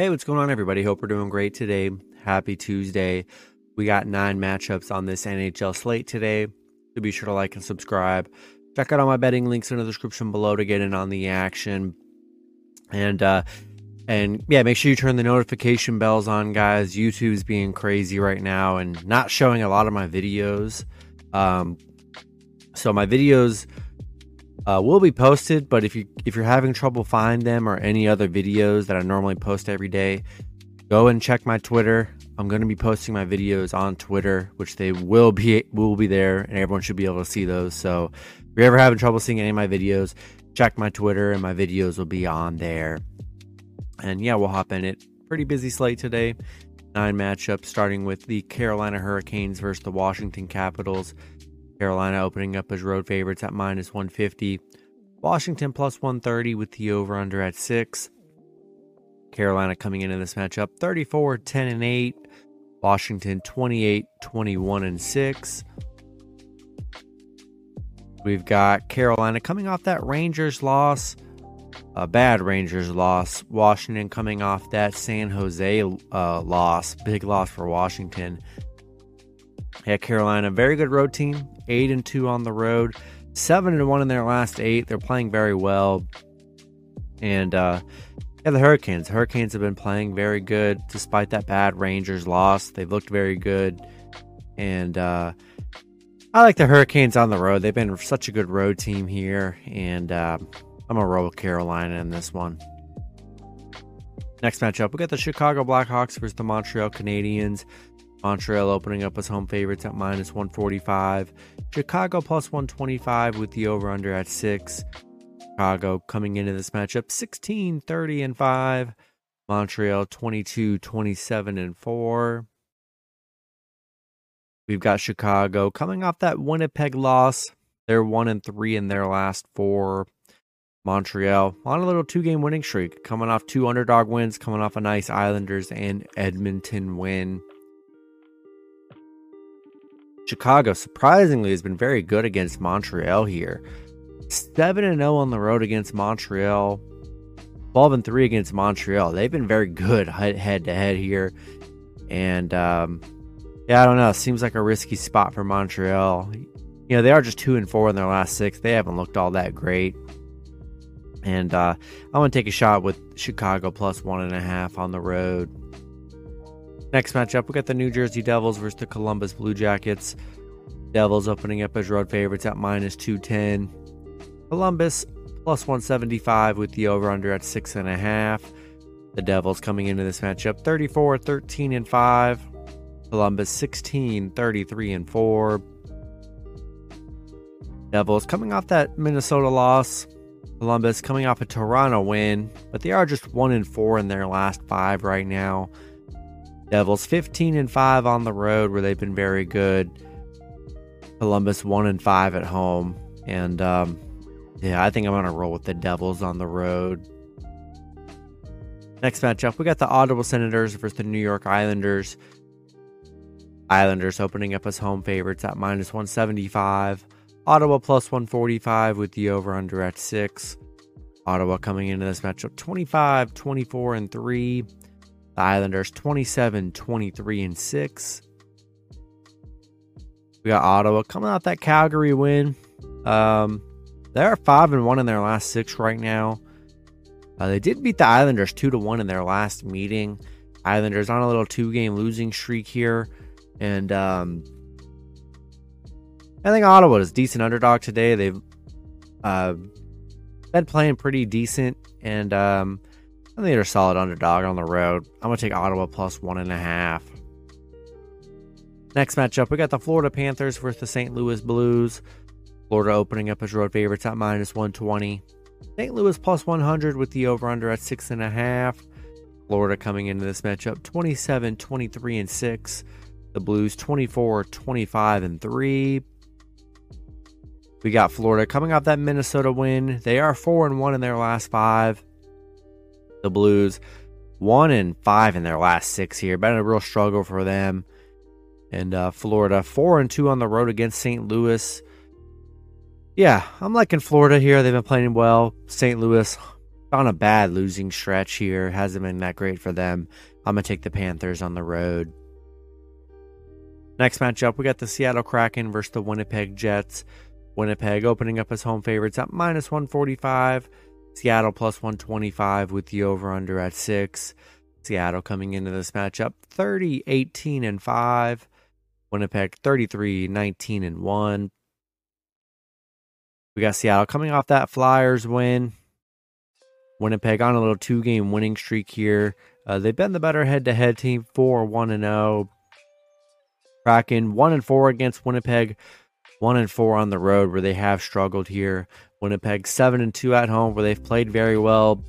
Hey, what's going on, everybody? Hope we're doing great today. Happy Tuesday. We got nine matchups on this NHL slate today. So be sure to like and subscribe. Check out all my betting links in the description below to get in on the action. And uh and yeah, make sure you turn the notification bells on, guys. YouTube's being crazy right now and not showing a lot of my videos. Um so my videos uh, will be posted. But if you if you're having trouble finding them or any other videos that I normally post every day, go and check my Twitter. I'm going to be posting my videos on Twitter, which they will be will be there, and everyone should be able to see those. So if you're ever having trouble seeing any of my videos, check my Twitter, and my videos will be on there. And yeah, we'll hop in it. Pretty busy slate today. Nine matchups, starting with the Carolina Hurricanes versus the Washington Capitals. Carolina opening up as road favorites at minus 150. Washington plus 130 with the over under at 6. Carolina coming into this matchup 34 10 and 8. Washington 28 21 and 6. We've got Carolina coming off that Rangers loss, a bad Rangers loss. Washington coming off that San Jose uh, loss, big loss for Washington. Yeah, Carolina, very good road team, eight and two on the road, seven and one in their last eight. They're playing very well, and uh, yeah, the Hurricanes. Hurricanes have been playing very good despite that bad Rangers loss. They've looked very good, and uh, I like the Hurricanes on the road. They've been such a good road team here, and uh, I'm gonna roll Carolina in this one. Next matchup, we got the Chicago Blackhawks versus the Montreal Canadiens. Montreal opening up as home favorites at minus 145. Chicago plus 125 with the over under at 6. Chicago coming into this matchup 16 30 and 5. Montreal 22 27 and 4. We've got Chicago coming off that Winnipeg loss. They're 1 and 3 in their last 4. Montreal on a little two game winning streak, coming off two underdog wins, coming off a nice Islanders and Edmonton win. Chicago surprisingly has been very good against Montreal here. 7 and 0 on the road against Montreal. 12 and 3 against Montreal. They've been very good head to head here. And um, yeah, I don't know. Seems like a risky spot for Montreal. You know, they are just 2 and 4 in their last 6. They haven't looked all that great. And uh, I'm going to take a shot with Chicago plus one and a half on the road. Next matchup, we got the New Jersey Devils versus the Columbus Blue Jackets. Devils opening up as road favorites at minus 210. Columbus plus 175 with the over under at 6.5. The Devils coming into this matchup 34 13 and 5. Columbus 16 33 and 4. Devils coming off that Minnesota loss. Columbus coming off a Toronto win, but they are just 1 and 4 in their last 5 right now. Devils 15 and 5 on the road where they've been very good. Columbus 1 and 5 at home. And um, yeah, I think I'm going to roll with the Devils on the road. Next matchup, we got the Ottawa Senators versus the New York Islanders. Islanders opening up as home favorites at minus 175. Ottawa plus 145 with the over under at 6. Ottawa coming into this matchup 25, 24, and 3. The Islanders 27, 23, and 6. We got Ottawa coming out that Calgary win. Um, they're five and one in their last six right now. Uh, they did beat the Islanders two to one in their last meeting. Islanders on a little two game losing streak here, and um, I think Ottawa is decent underdog today. They've uh, been playing pretty decent, and um, I think they're a solid underdog on the road. I'm going to take Ottawa plus one and a half. Next matchup, we got the Florida Panthers versus the St. Louis Blues. Florida opening up as road favorites at minus 120. St. Louis plus 100 with the over under at 6.5. Florida coming into this matchup 27, 23, and 6. The Blues 24, 25, and 3. We got Florida coming off that Minnesota win. They are 4 and 1 in their last five. The Blues, one and five in their last six here. Been a real struggle for them. And uh, Florida, four and two on the road against St. Louis. Yeah, I'm liking Florida here. They've been playing well. St. Louis, on a bad losing stretch here. Hasn't been that great for them. I'm going to take the Panthers on the road. Next matchup, we got the Seattle Kraken versus the Winnipeg Jets. Winnipeg opening up as home favorites at minus 145. Seattle plus 125 with the over under at 6. Seattle coming into this matchup 30 18 and 5. Winnipeg 33 19 and 1. We got Seattle coming off that Flyers win. Winnipeg on a little two game winning streak here. Uh, they've been the better head to head team 4 1 and 0. Kraken 1 and 4 against Winnipeg, 1 and 4 on the road where they have struggled here. Winnipeg 7 and 2 at home where they've played very well.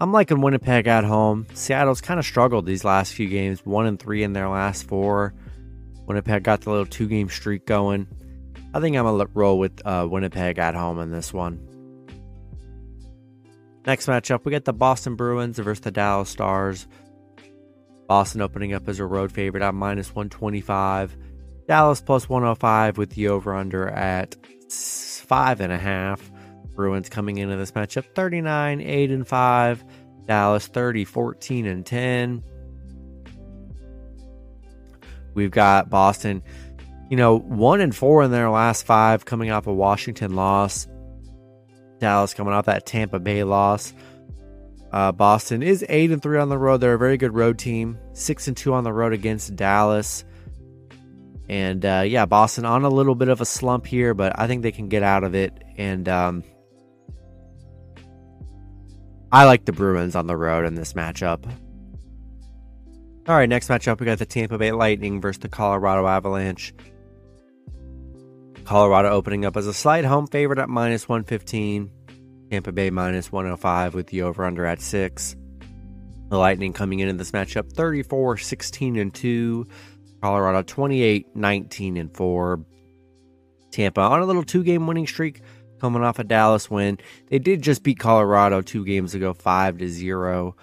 I'm liking Winnipeg at home. Seattle's kind of struggled these last few games, 1 and 3 in their last 4. Winnipeg got the little two game streak going. I think I'm to roll with uh, Winnipeg at home in this one. Next matchup, we got the Boston Bruins versus the Dallas Stars. Boston opening up as a road favorite at minus 125. Dallas plus 105 with the over under at five and a half. Bruins coming into this matchup 39, 8 and 5. Dallas 30, 14 and 10. We've got Boston, you know, 1 and 4 in their last 5 coming off a Washington loss. Dallas coming off that Tampa Bay loss. Uh, Boston is 8 and 3 on the road. They're a very good road team. 6 and 2 on the road against Dallas. And uh, yeah, Boston on a little bit of a slump here, but I think they can get out of it. And um, I like the Bruins on the road in this matchup. All right, next matchup, we got the Tampa Bay Lightning versus the Colorado Avalanche. Colorado opening up as a slight home favorite at minus 115. Tampa Bay minus 105 with the over under at 6. The Lightning coming in in this matchup 34 16 and 2. Colorado 28 19 and 4. Tampa on a little two game winning streak coming off a Dallas win. They did just beat Colorado two games ago 5 to 0.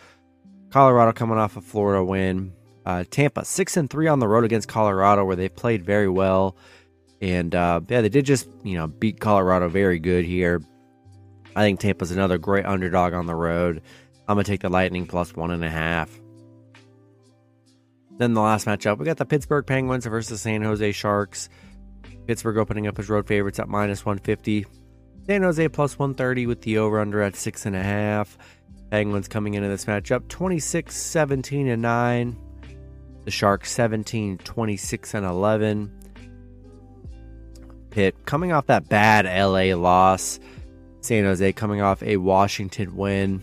Colorado coming off a Florida win. Uh, Tampa 6 and 3 on the road against Colorado where they played very well. And uh, yeah, they did just, you know, beat Colorado very good here. I think Tampa's another great underdog on the road. I'm gonna take the Lightning plus one and a half. Then the last matchup, we got the Pittsburgh Penguins versus San Jose Sharks. Pittsburgh opening up as road favorites at minus 150. San Jose plus 130 with the over under at six and a half. Penguins coming into this matchup 26 17 and 9. The Sharks 17 26 and 11. Pitt coming off that bad LA loss. San Jose coming off a Washington win.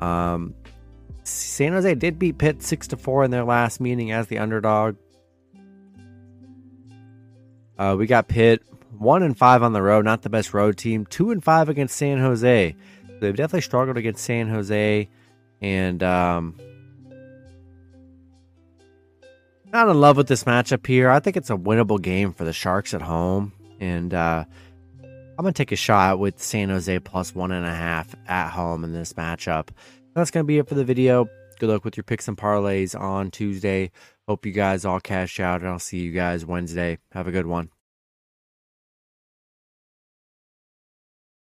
Um, San Jose did beat Pitt six to four in their last meeting as the underdog. Uh, we got Pitt one and five on the road, not the best road team. Two and five against San Jose. They've definitely struggled against San Jose, and um, not in love with this matchup here. I think it's a winnable game for the Sharks at home, and uh, I'm gonna take a shot with San Jose plus one and a half at home in this matchup. That's gonna be it for the video. Good luck with your picks and parlays on Tuesday. Hope you guys all cash out, and I'll see you guys Wednesday. Have a good one.